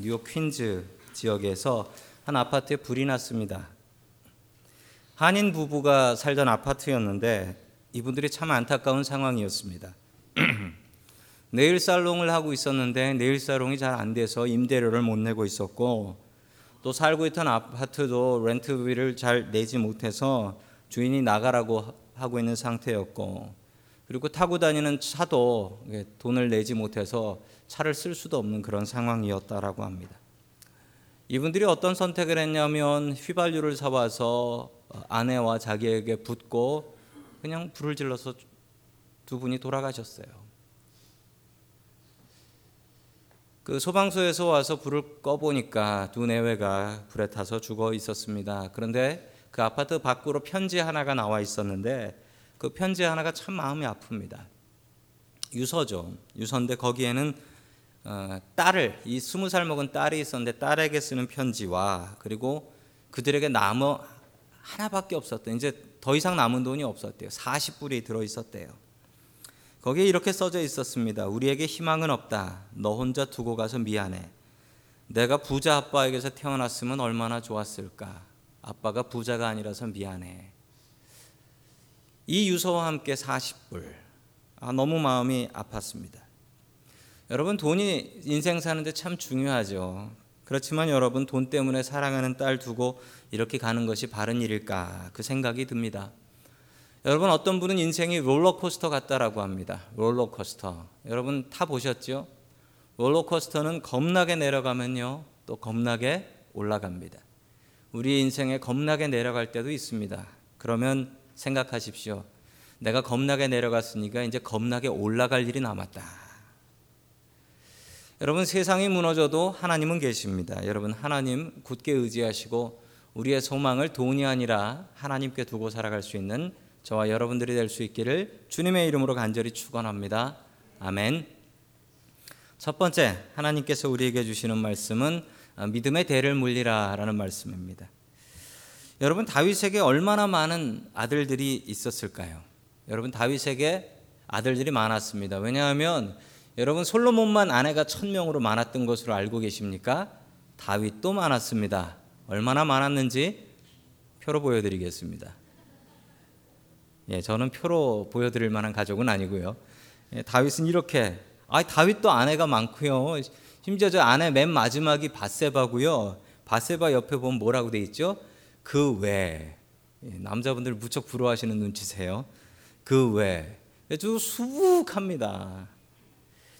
뉴욕 퀸즈 지역에서 한 아파트에 불이 났습니다. 한인 부부가 살던 아파트였는데 이분들이 참 안타까운 상황이었습니다. 네일 살롱을 하고 있었는데 네일 살롱이 잘 안 돼서 임대료를 못 내고 있었고 또 살고 있던 아파트도 렌트비를 잘 내지 못해서 주인이 나가라고 하고 있는 상태였고 그리고 타고 다니는 차도 돈을 내지 못해서 차를 쓸 수도 없는 그런 상황이었다라고 합니다. 이분들이 어떤 선택을 했냐면 휘발유를 사와서 아내와 자기에게 붓고 그냥 불을 질러서 두 분이 돌아가셨어요. 그 소방서에서 와서 불을 꺼보니까 두 내외가 불에 타서 죽어 있었습니다. 그런데 그 아파트 밖으로 편지 하나가 나와 있었는데 그 편지 하나가 참 마음이 아픕니다. 유서죠. 유서인데 거기에는 어, 딸을 이 스무 살 먹은 딸이 있었는데 딸에게 쓰는 편지와 그리고 그들에게 나무 하나밖에 없었대. 이제 더 이상 남은 돈이 없었대요. 40불이 들어 있었대요. 거기에 이렇게 써져 있었습니다. 우리에게 희망은 없다. 너 혼자 두고 가서 미안해. 내가 부자 아빠에게서 태어났으면 얼마나 좋았을까. 아빠가 부자가 아니라서 미안해. 이 유서와 함께 40불. 아, 너무 마음이 아팠습니다. 여러분, 돈이 인생 사는데 참 중요하죠. 그렇지만 여러분, 돈 때문에 사랑하는 딸 두고 이렇게 가는 것이 바른 일일까? 그 생각이 듭니다. 여러분 어떤 분은 인생이 롤러코스터 같다라고 합니다. 롤러코스터. 여러분 타 보셨죠? 롤러코스터는 겁나게 내려가면요. 또 겁나게 올라갑니다. 우리 인생에 겁나게 내려갈 때도 있습니다. 그러면 생각하십시오. 내가 겁나게 내려갔으니까 이제 겁나게 올라갈 일이 남았다. 여러분 세상이 무너져도 하나님은 계십니다. 여러분 하나님 굳게 의지하시고 우리의 소망을 돈이 아니라 하나님께 두고 살아갈 수 있는 저와 여러분들이 될 수 있기를 주님의 이름으로 간절히 축원합니다. 아멘. 첫 번째 하나님께서 우리에게 주시는 말씀은 믿음의 대를 물리라라는 말씀입니다. 여러분 다윗에게 얼마나 많은 아들들이 있었을까요? 여러분 다윗에게 아들들이 많았습니다. 왜냐하면 여러분 솔로몬만 아내가 천 명으로 많았던 것으로 알고 계십니까? 다윗도 많았습니다. 얼마나 많았는지 표로 보여드리겠습니다. 예, 저는 표로 보여드릴 만한 가족은 아니고요. 예, 다윗은 이렇게 아 다윗도 아내가 많고요. 심지어 저 아내 맨 마지막이 바세바고요. 바세바 옆에 보면 뭐라고 돼 있죠? 그 외. 예, 남자분들 무척 부러워하시는 눈치세요. 그 외. 아주 수북합니다.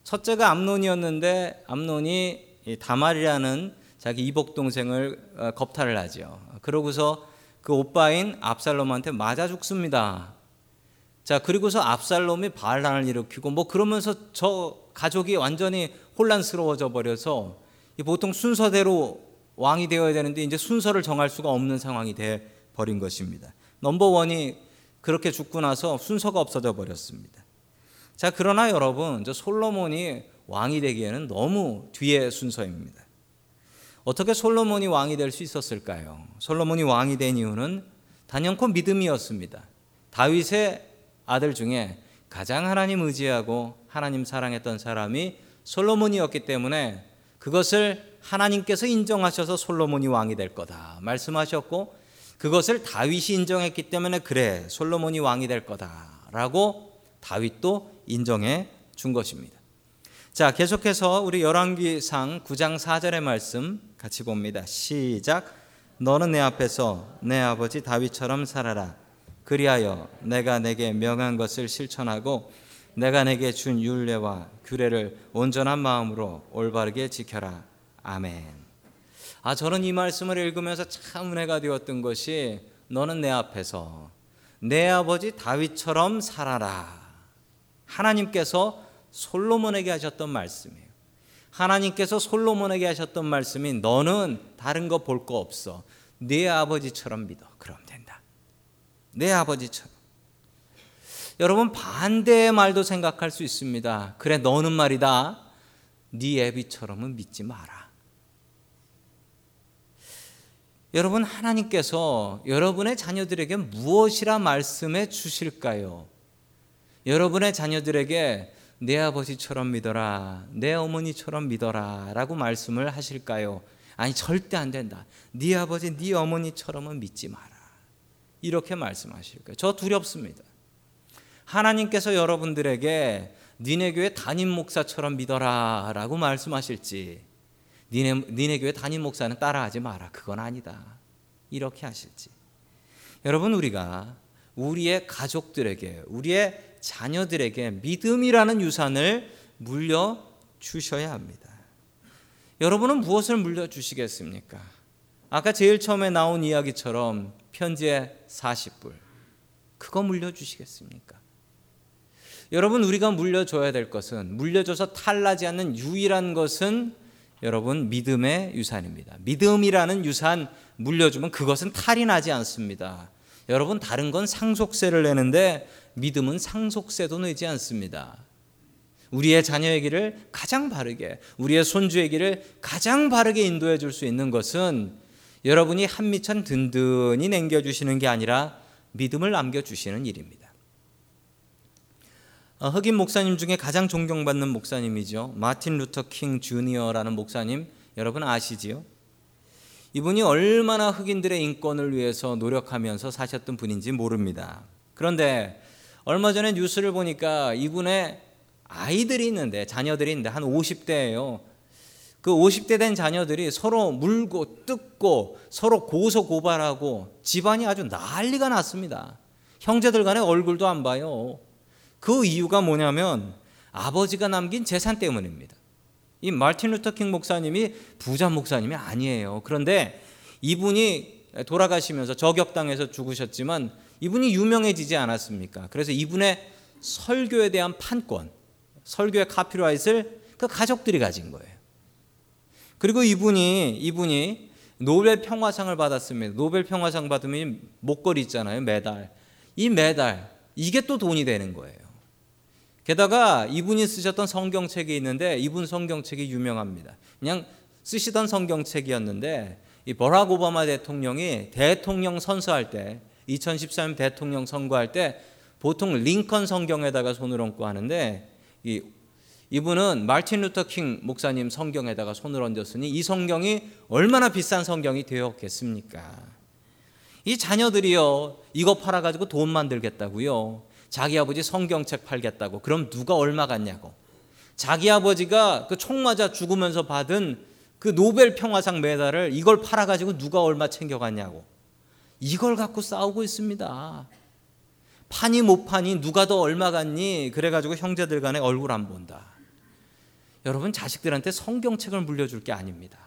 첫째가 암논이었는데 암논이 다말이라는 자기 이복 동생을 어, 겁탈을 하죠. 그러고서 그 오빠인 압살롬한테 맞아 죽습니다. 자, 그리고서 압살롬이 반란을 일으키고 뭐 그러면서 저 가족이 완전히 혼란스러워져 버려서 보통 순서대로 왕이 되어야 되는데 이제 순서를 정할 수가 없는 상황이 돼 버린 것입니다. 넘버 원이 그렇게 죽고 나서 순서가 없어져 버렸습니다. 자, 그러나 여러분, 저 솔로몬이 왕이 되기에는 너무 뒤의 순서입니다. 어떻게 솔로몬이 왕이 될 수 있었을까요? 솔로몬이 왕이 된 이유는 단연코 믿음이었습니다. 다윗의 아들 중에 가장 하나님 의지하고 하나님 사랑했던 사람이 솔로몬이었기 때문에 그것을 하나님께서 인정하셔서 솔로몬이 왕이 될 거다 말씀하셨고 그것을 다윗이 인정했기 때문에 그래 솔로몬이 왕이 될 거다라고 다윗도 인정해 준 것입니다. 자, 계속해서 우리 열왕기상 9장 4절의 말씀 같이 봅니다. 시작. 너는 내 앞에서 내 아버지 다윗처럼 살아라. 그리하여 내가 내게 명한 것을 실천하고 내가 내게 준 율례와 규례를 온전한 마음으로 올바르게 지켜라. 아멘. 아, 저는 이 말씀을 읽으면서 참 은혜가 되었던 것이 너는 내 앞에서 내 아버지 다윗처럼 살아라. 하나님께서 솔로몬에게 하셨던 말씀이에요. 하나님께서 솔로몬에게 하셨던 말씀이 너는 다른 거 볼 거 없어. 네 아버지처럼 믿어. 그럼 된다. 내 아버지처럼. 여러분 반대의 말도 생각할 수 있습니다. 그래 너는 말이다. 네 애비처럼은 믿지 마라. 여러분 하나님께서 여러분의 자녀들에게 무엇이라 말씀해 주실까요? 여러분의 자녀들에게 내 아버지처럼 믿어라, 내 어머니처럼 믿어라라고 말씀을 하실까요? 아니 절대 안 된다. 네 아버지, 네 어머니처럼은 믿지 마라. 이렇게 말씀하실 거예요. 저 두렵습니다. 하나님께서 여러분들에게 니네 교회 담임 목사처럼 믿어라라고 말씀하실지 니네 니네 교회 담임 목사는 따라하지 마라. 그건 아니다. 이렇게 하실지. 여러분 우리가 우리의 가족들에게 우리의 자녀들에게 믿음이라는 유산을 물려 주셔야 합니다. 여러분은 무엇을 물려 주시겠습니까? 아까 제일 처음에 나온 이야기처럼 편지의 40불 그거 물려 주시겠습니까? 여러분 우리가 물려줘야 될 것은 물려줘서 탈나지 않는 유일한 것은 여러분 믿음의 유산입니다. 믿음이라는 유산 물려주면 그것은 탈이 나지 않습니다. 여러분 다른 건 상속세를 내는데 믿음은 상속세도 내지 않습니다. 우리의 자녀의 길을 가장 바르게 우리의 손주의 길을 가장 바르게 인도해 줄 수 있는 것은 여러분이 한미천 든든히 남겨 주시는 게 아니라 믿음을 남겨 주시는 일입니다. 어, 흑인 목사님 중에 가장 존경받는 목사님이죠. 마틴 루터 킹 주니어라는 목사님 여러분 아시지요? 이분이 얼마나 흑인들의 인권을 위해서 노력하면서 사셨던 분인지 모릅니다. 그런데 얼마 전에 뉴스를 보니까 이분의 아이들이 있는데 자녀들이 있는데 한 50대예요. 그 50대 된 자녀들이 서로 물고 뜯고 서로 고소 고발하고 집안이 아주 난리가 났습니다. 형제들 간에 얼굴도 안 봐요. 그 이유가 뭐냐면 아버지가 남긴 재산 때문입니다. 이 마틴 루터 킹 목사님이 부자 목사님이 아니에요. 그런데 이분이 돌아가시면서 저격당해서 죽으셨지만 이분이 유명해지지 않았습니까? 그래서 이분의 설교에 대한 판권, 설교의 copyright를 그 가족들이 가진 거예요. 그리고 이분이 이분이 노벨 평화상을 받았습니다. 노벨 평화상 받으면 목걸이 있잖아요, 메달. 이 메달 이게 또 돈이 되는 거예요. 게다가 이분이 쓰셨던 성경책이 있는데 이분 성경책이 유명합니다. 그냥 쓰시던 성경책이었는데 이 버락 오바마 대통령이 대통령 선서할 때 2013년 대통령 선거할 때 보통 링컨 성경에다가 손을 얹고 하는데 이 이분은 마틴 루터 킹 목사님 성경에다가 손을 얹었으니 이 성경이 얼마나 비싼 성경이 되었겠습니까? 이 자녀들이요 이거 팔아가지고 돈 만들겠다고요. 자기 아버지 성경책 팔겠다고. 그럼 누가 얼마 갖냐고. 자기 아버지가 그 총 맞아 죽으면서 받은 그 노벨 평화상 메달을 이걸 팔아가지고 누가 얼마 챙겨갔냐고. 이걸 갖고 싸우고 있습니다. 파니 못 파니 누가 더 얼마 갔니? 그래가지고 형제들 간에 얼굴 안 본다. 여러분 자식들한테 성경책을 물려줄 게 아닙니다.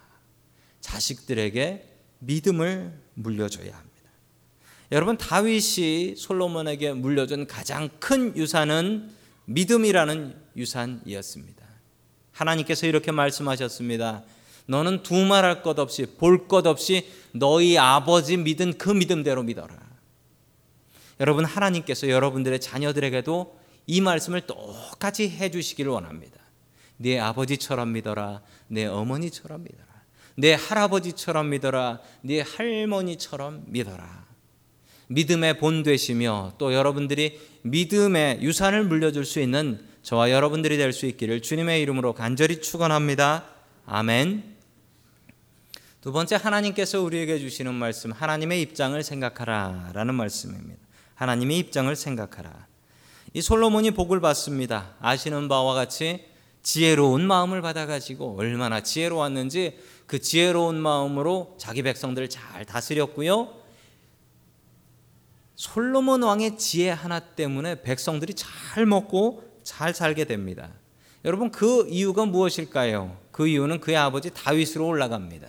자식들에게 믿음을 물려줘야 합니다. 여러분 다윗이 솔로몬에게 물려준 가장 큰 유산은 믿음이라는 유산이었습니다. 하나님께서 이렇게 말씀하셨습니다. 너는 두 말할 것 없이 볼 것 없이 너희 아버지 믿은 그 믿음대로 믿어라. 여러분 하나님께서 여러분들의 자녀들에게도 이 말씀을 똑같이 해 주시기를 원합니다. 네 아버지처럼 믿어라. 내 어머니처럼 믿어라. 내 할아버지처럼 믿어라. 네 할머니처럼 믿어라. 믿음의 본 되시며 또 여러분들이 믿음의 유산을 물려줄 수 있는 저와 여러분들이 될 수 있기를 주님의 이름으로 간절히 축원합니다. 아멘. 두 번째 하나님께서 우리에게 주시는 말씀 하나님의 입장을 생각하라라는 말씀입니다. 하나님의 입장을 생각하라. 이 솔로몬이 복을 받습니다. 아시는 바와 같이 지혜로운 마음을 받아가지고 얼마나 지혜로웠는지 그 지혜로운 마음으로 자기 백성들을 잘 다스렸고요. 솔로몬 왕의 지혜 하나 때문에 백성들이 잘 먹고 잘 살게 됩니다. 여러분 그 이유가 무엇일까요? 그 이유는 그의 아버지 다윗으로 올라갑니다.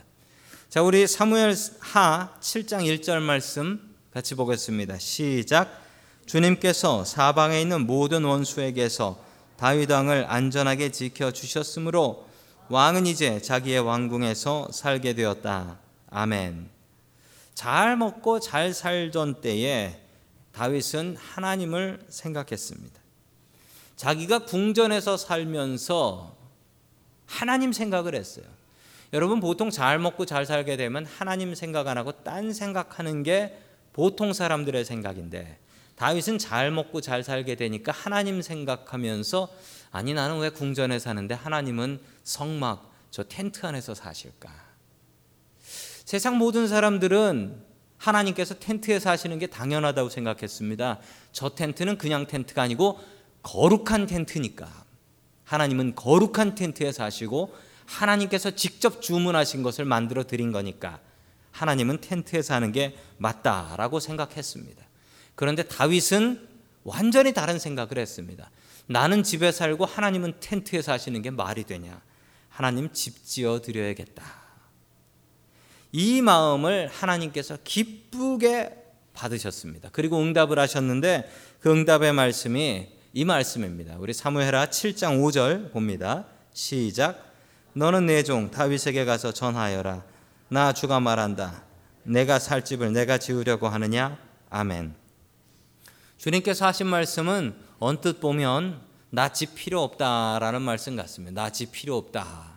자, 우리 사무엘 하 7장 1절 말씀 같이 보겠습니다. 시작. 주님께서 사방에 있는 모든 원수에게서 다윗 왕을 안전하게 지켜 주셨으므로 왕은 이제 자기의 왕궁에서 살게 되었다. 아멘. 잘 먹고 잘 살던 때에 다윗은 하나님을 생각했습니다. 자기가 궁전에서 살면서 하나님 생각을 했어요. 여러분 보통 잘 먹고 잘 살게 되면 하나님 생각 안 하고 딴 생각하는 게 보통 사람들의 생각인데 다윗은 잘 먹고 잘 살게 되니까 하나님 생각하면서 아니 나는 왜 궁전에 사는데 하나님은 성막 저 텐트 안에서 사실까? 세상 모든 사람들은 하나님께서 텐트에 사시는 게 당연하다고 생각했습니다. 저 텐트는 그냥 텐트가 아니고 거룩한 텐트니까. 하나님은 거룩한 텐트에 사시고 하나님께서 직접 주문하신 것을 만들어 드린 거니까 하나님은 텐트에 사는 게 맞다라고 생각했습니다. 그런데 다윗은 완전히 다른 생각을 했습니다. 나는 집에 살고 하나님은 텐트에 사시는 게 말이 되냐? 하나님 집 지어 드려야겠다. 이 마음을 하나님께서 기쁘게 받으셨습니다. 그리고 응답을 하셨는데 그 응답의 말씀이 이 말씀입니다. 우리 사무엘하 7장 5절 봅니다. 시작. 너는 내 종 다윗에게 가서 전하여라. 나 주가 말한다. 내가 살 집을 내가 지으려고 하느냐? 아멘. 주님께서 하신 말씀은 언뜻 보면 나집 필요 없다라는 말씀 같습니다. 나집 필요 없다.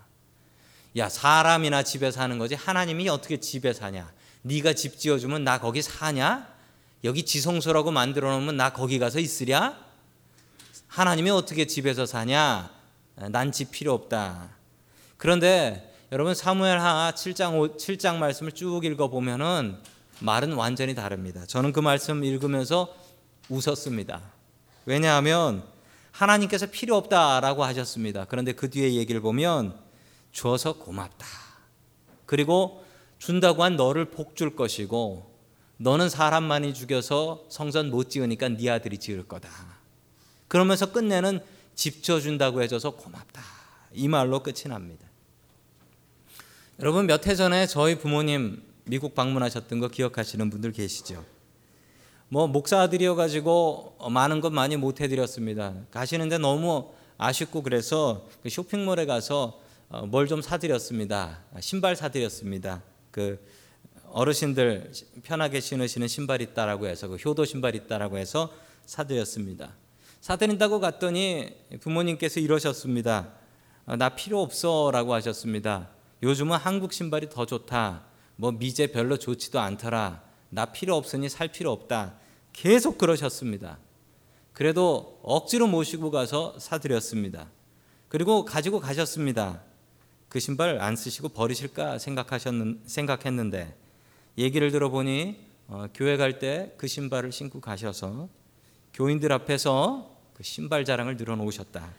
야 사람이나 집에 사는 거지 하나님이 어떻게 집에 사냐? 네가 집 지어주면 나 거기 사냐? 여기 지성소라고 만들어 놓으면 나 거기 가서 있으랴? 하나님이 어떻게 집에서 사냐? 난 집 필요 없다. 그런데 여러분 사무엘 하 7장 7장 말씀을 쭉 읽어 보면은 말은 완전히 다릅니다. 저는 그 말씀 읽으면서 웃었습니다. 왜냐하면 하나님께서 필요 없다라고 하셨습니다. 그런데 그 뒤에 얘기를 보면 주어서 고맙다. 그리고 준다고 한 너를 복 줄 것이고 너는 사람 많이 죽여서 성전 못 지으니까 네 아들이 지을 거다. 그러면서 끝내는 집 지어준다고 해줘서 고맙다. 이 말로 끝이 납니다. 여러분 몇 해 전에 저희 부모님 미국 방문하셨던 거 기억하시는 분들 계시죠? 뭐 목사들이어 가지고 많은 것 많이 못 해드렸습니다. 가시는데 너무 아쉽고 그래서 그 쇼핑몰에 가서 어, 뭘 좀 사드렸습니다. 신발 사드렸습니다. 그 어르신들 편하게 신으시는 신발 있다라고 해서 그 효도 신발 있다라고 해서 사드렸습니다. 사드린다고 갔더니 부모님께서 이러셨습니다. 어, 나 필요 없어라고 하셨습니다. 요즘은 한국 신발이 더 좋다. 뭐 미제 별로 좋지도 않더라. 나 필요 없으니 살 필요 없다. 계속 그러셨습니다. 그래도 억지로 모시고 가서 사드렸습니다. 그리고 가지고 가셨습니다. 그 신발 안 쓰시고 버리실까 생각하셨는 생각했는데 얘기를 들어보니 어, 교회 갈 때 그 신발을 신고 가셔서 교인들 앞에서 그 신발 자랑을 늘어놓으셨다.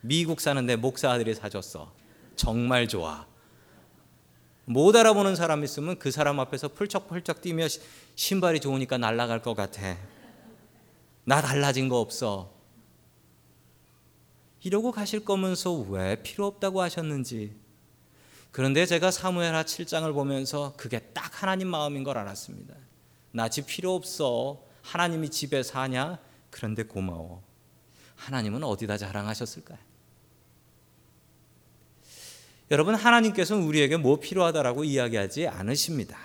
미국 사는데 목사 아들이 사줬어. 정말 좋아. 못 알아보는 사람 있으면 그 사람 앞에서 펄쩍펄쩍 뛰며 신발이 좋으니까 날아갈 것 같아. 나 달라진 거 없어. 이러고 가실 거면서 왜 필요 없다고 하셨는지. 그런데 제가 사무엘하 7장을 보면서 그게 딱 하나님 마음인 걸 알았습니다. 나 집 필요 없어. 하나님이 집에 사냐? 그런데 고마워. 하나님은 어디다 자랑하셨을까요? 여러분 하나님께서는 우리에게 뭐 필요하다라고 이야기하지 않으십니다.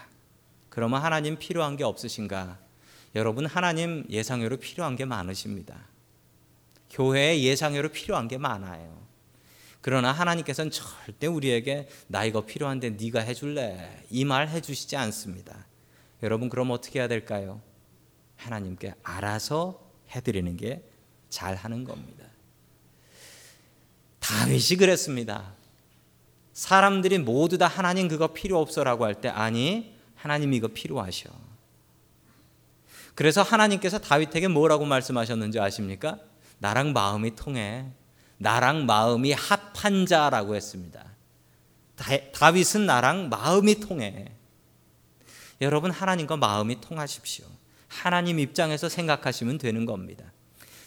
그러면 하나님 필요한 게 없으신가? 여러분 하나님 예상외로 필요한 게 많으십니다. 교회에 예상외로 필요한 게 많아요. 그러나 하나님께서는 절대 우리에게 나 이거 필요한데 네가 해줄래 이 말 해주시지 않습니다. 여러분 그럼 어떻게 해야 될까요? 하나님께 알아서 해드리는 게 잘하는 겁니다. 다윗이 그랬습니다. 사람들이 모두 다 하나님 그거 필요 없어라고 할 때 아니 하나님 이거 필요하셔. 그래서 하나님께서 다윗에게 뭐라고 말씀하셨는지 아십니까? 나랑 마음이 통해. 나랑 마음이 합한 자라고 했습니다. 다윗은 나랑 마음이 통해. 여러분 하나님과 마음이 통하십시오. 하나님 입장에서 생각하시면 되는 겁니다.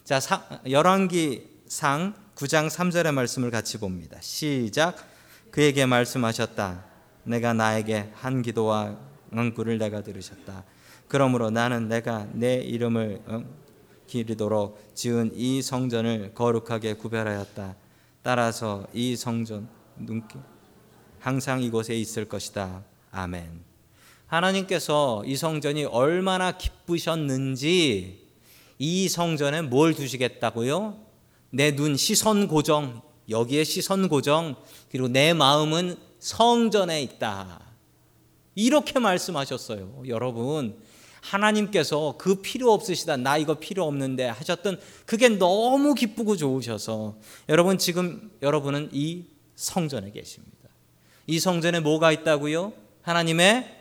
자, 열왕기상 9장 3절의 말씀을 같이 봅니다. 시작. 그에게 말씀하셨다. 내가 나에게 한 기도와 응구를 내가 들으셨다. 그러므로 나는 내가 내 이름을 기리도록 지은 이 성전을 거룩하게 구별하였다. 따라서 이 성전 눈길 항상 이곳에 있을 것이다. 아멘. 하나님께서 이 성전이 얼마나 기쁘셨는지 이 성전에 뭘 두시겠다고요? 내 눈 시선 고정 여기에 시선 고정 그리고 내 마음은 성전에 있다. 이렇게 말씀하셨어요. 여러분 하나님께서 그 필요 없으시다. 나 이거 필요 없는데 하셨던 그게 너무 기쁘고 좋으셔서 여러분 지금 여러분은 이 성전에 계십니다. 이 성전에 뭐가 있다고요? 하나님의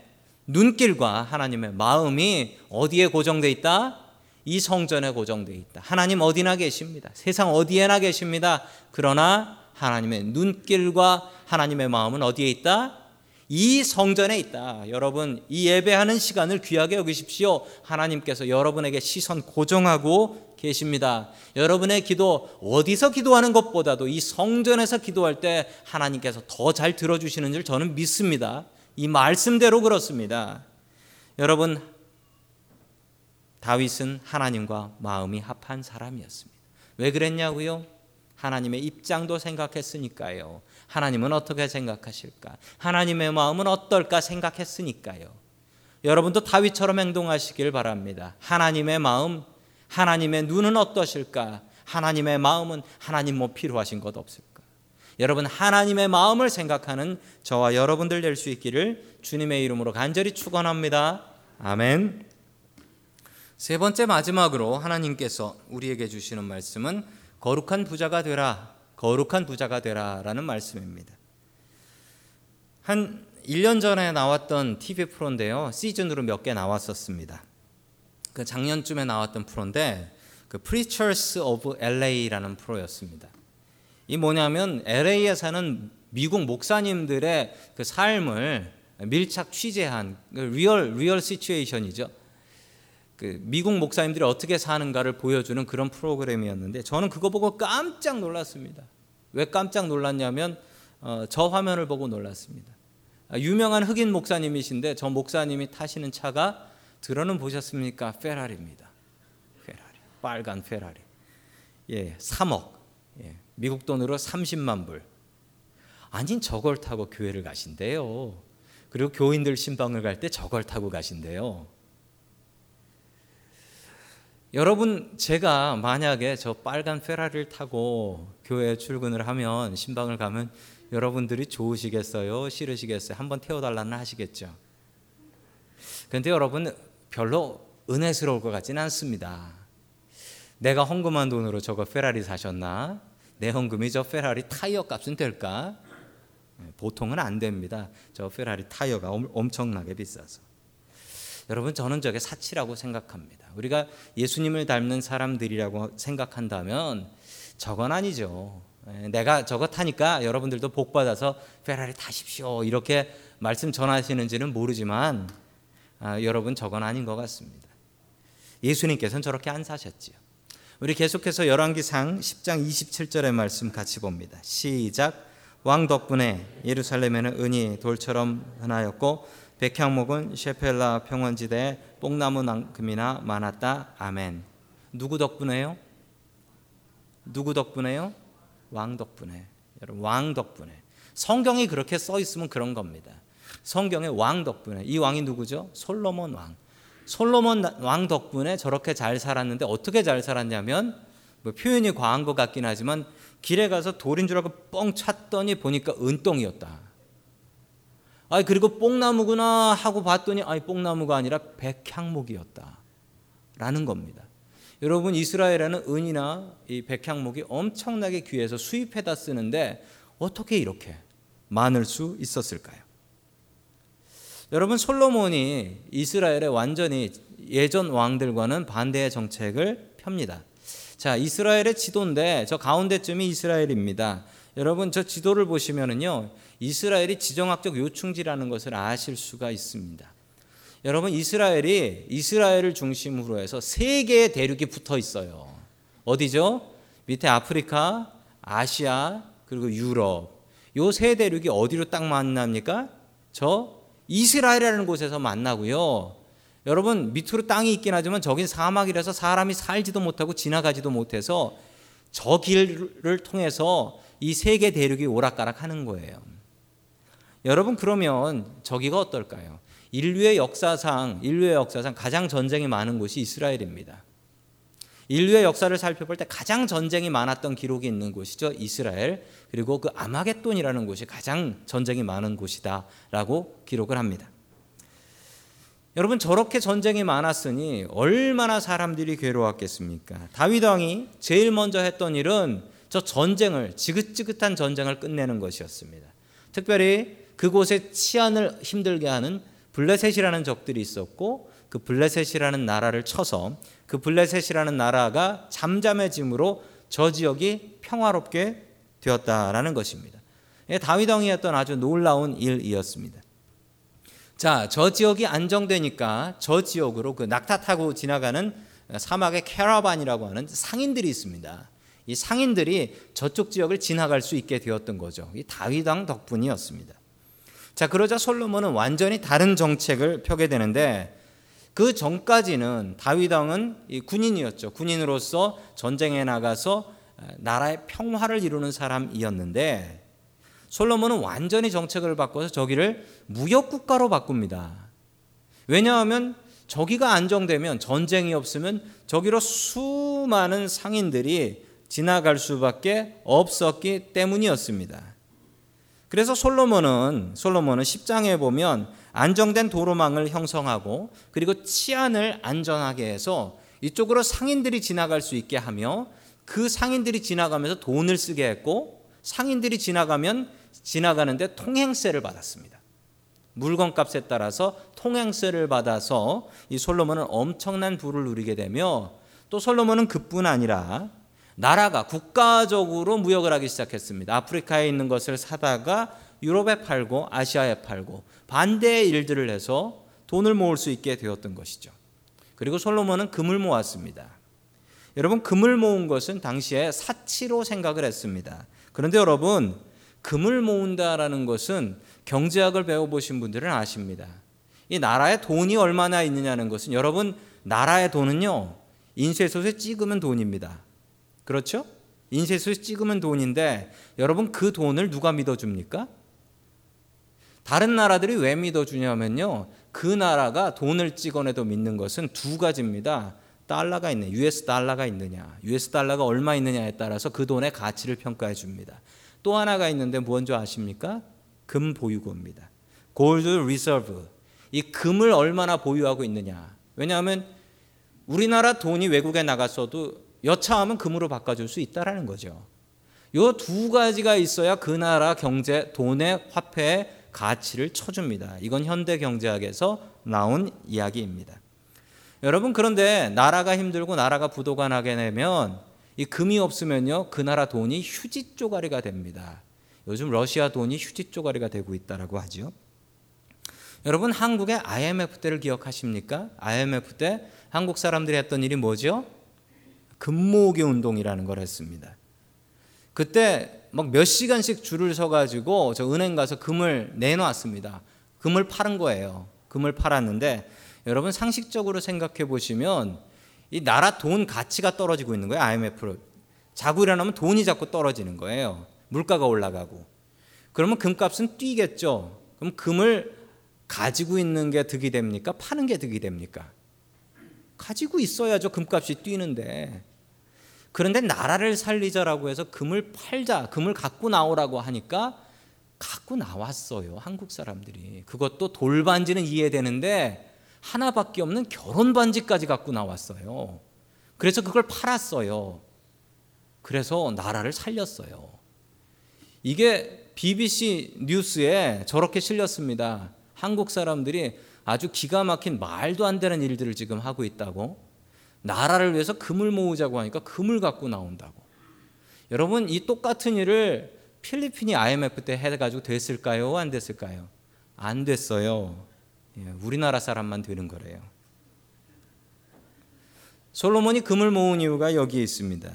눈길과 하나님의 마음이 어디에 고정돼 있다? 이 성전에 고정돼 있다. 하나님 어디나 계십니다. 세상 어디에나 계십니다. 그러나 하나님의 눈길과 하나님의 마음은 어디에 있다? 이 성전에 있다. 여러분, 이 예배하는 시간을 귀하게 여기십시오. 하나님께서 여러분에게 시선 고정하고 계십니다. 여러분의 기도 어디서 기도하는 것보다도 이 성전에서 기도할 때 하나님께서 더 잘 들어주시는 줄 저는 믿습니다. 이 말씀대로 그렇습니다. 여러분, 다윗은 하나님과 마음이 합한 사람이었습니다. 왜 그랬냐고요? 하나님의 입장도 생각했으니까요. 하나님은 어떻게 생각하실까? 하나님의 마음은 어떨까 생각했으니까요. 여러분도 다윗처럼 행동하시길 바랍니다. 하나님의 마음, 하나님의 눈은 어떠실까? 하나님의 마음은 하나님 뭐 필요하신 것 없을까? 여러분 하나님의 마음을 생각하는 저와 여러분들 될 수 있기를 주님의 이름으로 간절히 축원합니다. 아멘. 세 번째 마지막으로 하나님께서 우리에게 주시는 말씀은 거룩한 부자가 되라. 거룩한 부자가 되라라는 말씀입니다. 한 1년 전에 나왔던 TV 프로인데요. 시즌으로 몇 개 나왔었습니다. 그 작년쯤에 나왔던 프로인데 그 Preachers of LA라는 프로였습니다. 이 뭐냐면 LA에 사는 미국 목사님들의 그 삶을 밀착 취재한 그 리얼 리얼 시츄에이션이죠. 그 미국 목사님들이 어떻게 사는가를 보여주는 그런 프로그램이었는데 저는 그거 보고 깜짝 놀랐습니다. 왜 깜짝 놀랐냐면 어, 저 화면을 보고 놀랐습니다. 아, 유명한 흑인 목사님이신데 저 목사님이 타시는 차가 들어는 보셨습니까? 페라리입니다. 페라리, 빨간 페라리. 예, 3억. 예, 미국 돈으로 30만 불. 아닌 저걸 타고 교회를 가신대요. 그리고 교인들 신방을 갈 때 저걸 타고 가신대요. 여러분 제가 만약에 저 빨간 페라리를 타고 교회 출근을 하면 신방을 가면 여러분들이 좋으시겠어요? 싫으시겠어요? 한번 태워달라는 하시겠죠. 그런데 여러분 별로 은혜스러울 것 같지는 않습니다. 내가 헌금한 돈으로 저거 페라리 사셨나? 내 헌금이 저 페라리 타이어 값은 될까? 네, 보통은 안 됩니다. 저 페라리 타이어가 엄청나게 비싸서. 여러분 저는 저게 사치라고 생각합니다. 우리가 예수님을 닮는 사람들이라고 생각한다면 저건 아니죠. 예, 내가 저거 타니까 여러분들도 복 받아서 페라리 타십시오 이렇게 말씀 전하시는지는 모르지만 아, 여러분 저건 아닌 것 같습니다. 예수님께서는 저렇게 안 사셨지요. 우리 계속해서 열왕기상 10장 27절의 말씀 같이 봅니다. 시작. 왕 덕분에 예루살렘에는 은이 돌처럼 흔하였고 백향목은 셰펠라 평원지대에 뽕나무만큼이나 많았다. 아멘. 누구 덕분에요? 누구 덕분에요? 왕 덕분에. 여러분 왕 덕분에. 성경이 그렇게 써 있으면 그런 겁니다. 성경의 왕 덕분에. 이 왕이 누구죠? 솔로몬 왕. 솔로몬 왕 덕분에 저렇게 잘 살았는데 어떻게 잘 살았냐면 뭐 표현이 과한 것 같긴 하지만 길에 가서 돌인 줄 알고 뻥 찼더니 보니까 은똥이었다. 아 그리고 뽕나무구나 하고 봤더니 아이 뽕나무가 아니라 백향목이었다. 라는 겁니다. 여러분 이스라엘에는 은이나 이 백향목이 엄청나게 귀해서 수입해다 쓰는데 어떻게 이렇게 많을 수 있었을까요? 여러분 솔로몬이 이스라엘에 완전히 예전 왕들과는 반대의 정책을 펴니다. 자, 이스라엘의 지도인데 저 가운데쯤이 이스라엘입니다. 여러분 저 지도를 보시면은요. 이스라엘이 지정학적 요충지라는 것을 아실 수가 있습니다. 여러분 이스라엘이 이스라엘을 중심으로 해서 세 개의 대륙이 붙어 있어요. 어디죠? 밑에 아프리카, 아시아, 그리고 유럽. 요 세 대륙이 어디로 딱 만납니까? 저 이스라엘이라는 곳에서 만나고요. 여러분 밑으로 땅이 있긴 하지만 저긴 사막이라서 사람이 살지도 못하고 지나가지도 못해서 저 길을 통해서 이 세 개 대륙이 오락가락 하는 거예요. 여러분 그러면 저기가 어떨까요? 인류의 역사상 인류의 역사상 가장 전쟁이 많은 곳이 이스라엘입니다. 인류의 역사를 살펴볼 때 가장 전쟁이 많았던 기록이 있는 곳이죠. 이스라엘. 그리고 그 아마겟돈이라는 곳이 가장 전쟁이 많은 곳이다라고 기록을 합니다. 여러분 저렇게 전쟁이 많았으니 얼마나 사람들이 괴로웠겠습니까? 다윗 왕이 제일 먼저 했던 일은 저 전쟁을 지긋지긋한 전쟁을 끝내는 것이었습니다. 특별히 그곳에 치안을 힘들게 하는 블레셋이라는 적들이 있었고 그 블레셋이라는 나라를 쳐서 그 블레셋이라는 나라가 잠잠해짐으로 저 지역이 평화롭게 되었다라는 것입니다. 예, 다윗 왕이 했던 아주 놀라운 일이었습니다. 자, 저 지역이 안정되니까 저 지역으로 그 낙타 타고 지나가는 사막의 캐러반이라고 하는 상인들이 있습니다. 이 상인들이 저쪽 지역을 지나갈 수 있게 되었던 거죠. 이 다윗 왕 덕분이었습니다. 자, 그러자 솔로몬은 완전히 다른 정책을 펴게 되는데 그 전까지는 다윗 왕은 군인이었죠. 군인으로서 전쟁에 나가서 나라의 평화를 이루는 사람이었는데 솔로몬은 완전히 정책을 바꿔서 저기를 무역 국가로 바꿉니다. 왜냐하면 저기가 안정되면 전쟁이 없으면 저기로 수많은 상인들이 지나갈 수밖에 없었기 때문이었습니다. 그래서 솔로몬은 솔로몬은 10장에 보면 안정된 도로망을 형성하고 그리고 치안을 안전하게 해서 이쪽으로 상인들이 지나갈 수 있게 하며 그 상인들이 지나가면서 돈을 쓰게 했고 상인들이 지나가면 지나가는데 통행세를 받았습니다. 물건값에 따라서 통행세를 받아서 이 솔로몬은 엄청난 부를 누리게 되며 또 솔로몬은 그뿐 아니라 나라가 국가적으로 무역을 하기 시작했습니다. 아프리카에 있는 것을 사다가 유럽에 팔고 아시아에 팔고 반대의 일들을 해서 돈을 모을 수 있게 되었던 것이죠. 그리고 솔로몬은 금을 모았습니다. 여러분 금을 모은 것은 당시에 사치로 생각을 했습니다. 그런데 여러분 금을 모은다라는 것은 경제학을 배워보신 분들은 아십니다. 이 나라에 돈이 얼마나 있느냐는 것은 여러분 나라의 돈은요 인쇄소에 찍으면 돈입니다. 그렇죠? 인쇄소에 찍으면 돈인데 여러분 그 돈을 누가 믿어줍니까? 다른 나라들이 왜 믿어주냐면요 그 나라가 돈을 찍어내도 믿는 것은 두 가지입니다. 달러가 있네, US 달러가 있느냐, US 달러가 얼마 있느냐에 따라서 그 돈의 가치를 평가해 줍니다. 또 하나가 있는데 뭔지 아십니까? 금 보유고입니다. Gold reserve. 이 금을 얼마나 보유하고 있느냐. 왜냐하면 우리나라 돈이 외국에 나갔어도 여차하면 금으로 바꿔줄 수 있다라는 거죠. 요 두 가지가 있어야 그 나라 경제, 돈의 화폐의 가치를 쳐줍니다. 이건 현대 경제학에서 나온 이야기입니다. 여러분 그런데 나라가 힘들고 나라가 부도가 나게 되면 이 금이 없으면요 그 나라 돈이 휴지 쪼가리가 됩니다. 요즘 러시아 돈이 휴지 쪼가리가 되고 있다라고 하죠. 여러분 한국의 IMF 때를 기억하십니까? IMF 때 한국 사람들이 했던 일이 뭐죠? 금모으기 운동이라는 걸 했습니다. 그때 막 몇 시간씩 줄을 서 가지고 저 은행 가서 금을 내놨습니다. 금을 파는 거예요. 금을 팔았는데 여러분 상식적으로 생각해 보시면 이 나라 돈 가치가 떨어지고 있는 거예요. IMF로. 자고 일어나면 돈이 자꾸 떨어지는 거예요. 물가가 올라가고. 그러면 금값은 뛰겠죠. 그럼 금을 가지고 있는 게 득이 됩니까? 파는 게 득이 됩니까? 가지고 있어야죠. 금값이 뛰는데. 그런데 나라를 살리자라고 해서 금을 팔자, 금을 갖고 나오라고 하니까 갖고 나왔어요. 한국 사람들이. 그것도 돌반지는 이해되는데 하나밖에 없는 결혼 반지까지 갖고 나왔어요. 그래서 그걸 팔았어요. 그래서 나라를 살렸어요. 이게 BBC 뉴스에 저렇게 실렸습니다. 한국 사람들이 아주 기가 막힌 말도 안 되는 일들을 지금 하고 있다고. 나라를 위해서 금을 모으자고 하니까 금을 갖고 나온다고. 여러분, 이 똑같은 일을 필리핀이 IMF 때 해가지고 됐을까요? 안 됐을까요? 안 됐어요. 예, 우리나라 사람만 되는 거래요. 솔로몬이 금을 모은 이유가 여기에 있습니다.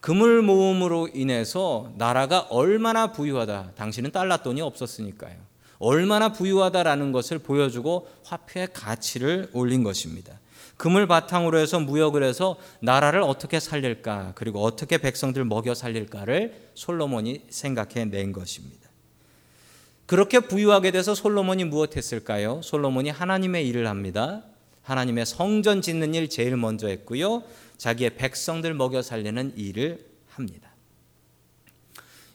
금을 모음으로 인해서 나라가 얼마나 부유하다. 당신은 달러 돈이 없었으니까요. 얼마나 부유하다라는 것을 보여주고 화폐의 가치를 올린 것입니다. 금을 바탕으로 해서 무역을 해서 나라를 어떻게 살릴까, 그리고 어떻게 백성들 먹여 살릴까를 솔로몬이 생각해 낸 것입니다. 그렇게 부유하게 돼서 솔로몬이 무엇했을까요? 솔로몬이 하나님의 일을 합니다. 하나님의 성전 짓는 일 제일 먼저 했고요. 자기의 백성들 먹여 살리는 일을 합니다.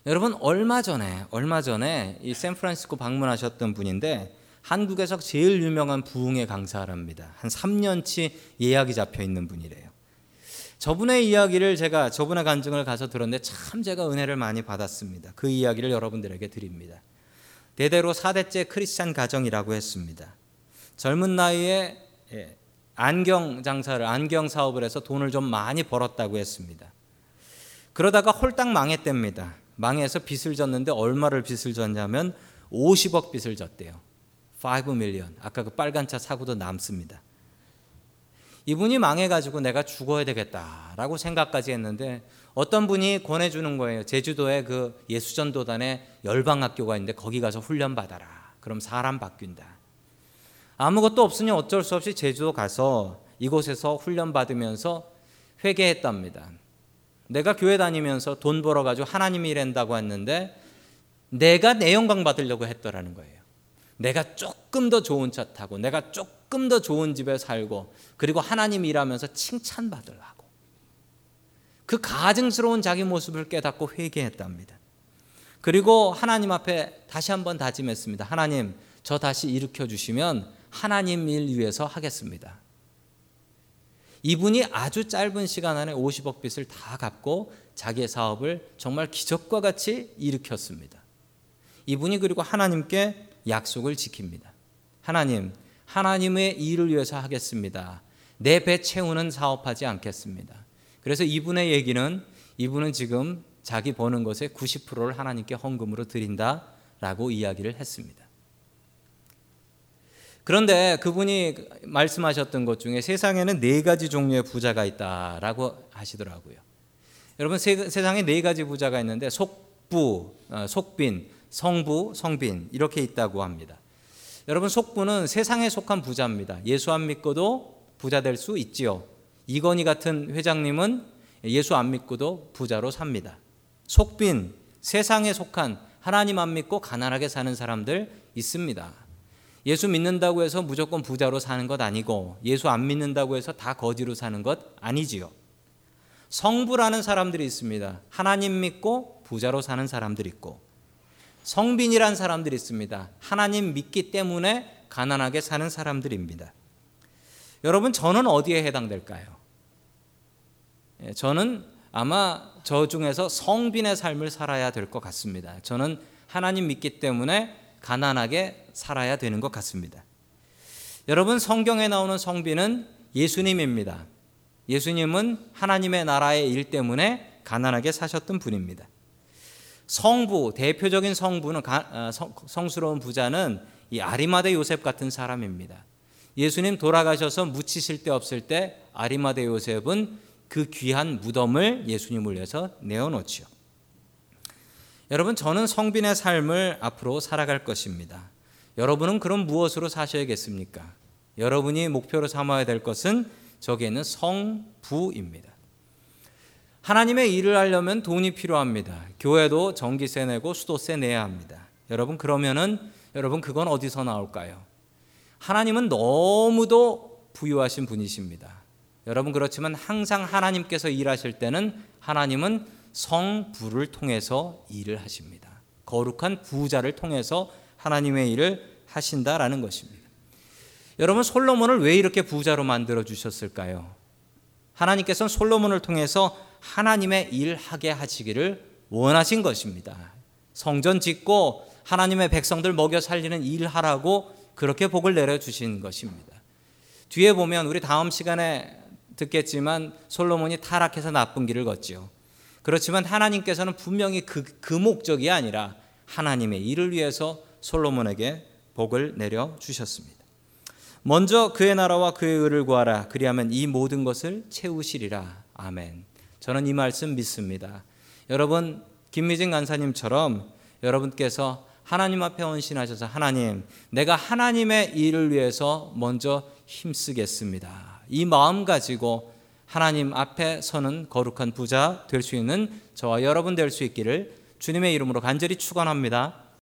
여러분 얼마 전에 얼마 전에 이 샌프란시스코 방문하셨던 분인데 한국에서 제일 유명한 부흥의 강사랍니다. 한 3년치 예약이 잡혀 있는 분이래요. 저분의 이야기를 제가 저분의 간증을 가서 들었는데 참 제가 은혜를 많이 받았습니다. 그 이야기를 여러분들에게 드립니다. 대대로 4대째 크리스찬 가정이라고 했습니다. 젊은 나이에 예, 안경 장사를 안경 사업을 해서 돈을 좀 많이 벌었다고 했습니다. 그러다가 홀딱 망했답니다. 망해서 빚을 졌는데 얼마를 빚을 졌냐면 50억 빚을 졌대요. 5 밀리언. 아까 그 빨간 차 사고도 남습니다. 이분이 망해가지고 내가 죽어야 되겠다라고 생각까지 했는데 어떤 분이 권해주는 거예요. 제주도에 그 예수전도단에 열방학교가 있는데 거기 가서 훈련 받아라. 그럼 사람 바뀐다. 아무것도 없으니 어쩔 수 없이 제주도 가서 이곳에서 훈련 받으면서 회개했답니다. 내가 교회 다니면서 돈 벌어가지고 하나님이 일한다고 했는데 내가 내 영광 받으려고 했더라는 거예요. 내가 조금 더 좋은 차 타고 내가 조금 더 좋은 집에 살고 그리고 하나님 일하면서 칭찬받으려고 그 가증스러운 자기 모습을 깨닫고 회개했답니다. 그리고 하나님 앞에 다시 한번 다짐했습니다. 하나님, 저 다시 일으켜 주시면 하나님 일 위해서 하겠습니다. 이분이 아주 짧은 시간 안에 50억 빚을 다 갚고 자기의 사업을 정말 기적과 같이 일으켰습니다. 이분이 그리고 하나님께 약속을 지킵니다. 하나님, 하나님의 일을 위해서 하겠습니다. 내 배 채우는 사업하지 않겠습니다. 그래서 이분의 얘기는 이분은 지금 자기 버는 것의 90%를 하나님께 헌금으로 드린다라고 이야기를 했습니다. 그런데 그분이 말씀하셨던 것 중에 세상에는 네 가지 종류의 부자가 있다라고 하시더라고요. 여러분 세, 상에 네 가지 부자가 있는데 속부, 어, 속빈, 성부, 성빈 이렇게 있다고 합니다. 여러분 속부는 세상에 속한 부자입니다. 예수 안 믿고도 부자 될 수 있지요. 이건희 같은 회장님은 예수 안 믿고도 부자로 삽니다. 속빈 세상에 속한 하나님 안 믿고 가난하게 사는 사람들 있습니다. 예수 믿는다고 해서 무조건 부자로 사는 것 아니고 예수 안 믿는다고 해서 다 거지로 사는 것 아니지요. 성부라는 사람들이 있습니다. 하나님 믿고 부자로 사는 사람들이 있고 성빈이란 사람들이 있습니다. 하나님 믿기 때문에 가난하게 사는 사람들입니다. 여러분 저는 어디에 해당될까요? 예, 저는 아마 저 중에서 성빈의 삶을 살아야 될 것 같습니다. 저는 하나님 믿기 때문에 가난하게 살아야 되는 것 같습니다. 여러분 성경에 나오는 성빈은 예수님입니다. 예수님은 하나님의 나라의 일 때문에 가난하게 사셨던 분입니다. 성부 대표적인 성부는 어, 성스러운 부자는 이 아리마대 요셉 같은 사람입니다. 예수님 돌아가셔서 묻히실 데 없을 때 아리마대 요셉은 그 귀한 무덤을 예수님을 위해서 내어놓지요. 여러분 저는 성빈의 삶을 앞으로 살아갈 것입니다. 여러분은 그럼 무엇으로 사셔야겠습니까? 여러분이 목표로 삼아야 될 것은 저기에는 성부입니다. 하나님의 일을 하려면 돈이 필요합니다. 교회도 전기세 내고 수도세 내야 합니다. 여러분 그러면은 여러분 그건 어디서 나올까요? 하나님은 너무도 부유하신 분이십니다. 여러분 그렇지만 항상 하나님께서 일하실 때는 하나님은 성부를 통해서 일을 하십니다. 거룩한 부자를 통해서 하나님의 일을 하신다라는 것입니다. 여러분 솔로몬을 왜 이렇게 부자로 만들어 주셨을까요? 하나님께서는 솔로몬을 통해서 하나님의 일하게 하시기를 원하신 것입니다. 성전 짓고 하나님의 백성들 먹여 살리는 일하라고 그렇게 복을 내려 주신 것입니다. 뒤에 보면 우리 다음 시간에 듣겠지만 솔로몬이 타락해서 나쁜 길을 걷지요. 그렇지만 하나님께서는 분명히 그, 그 목적이 아니라 하나님의 일을 위해서 솔로몬에게 복을 내려 주셨습니다. 먼저 그의 나라와 그의 의를 구하라. 그리하면 이 모든 것을 채우시리라. 아멘. 저는 이 말씀 믿습니다. 여러분 김미진 간사님처럼 여러분께서 하나님 앞에 헌신하셔서 하나님 내가 하나님의 일을 위해서 먼저 힘쓰겠습니다. 이 마음 가지고 하나님 앞에 서는 거룩한 부자 될 수 있는 저와 여러분 될 수 있기를 주님의 이름으로 간절히 축원합니다.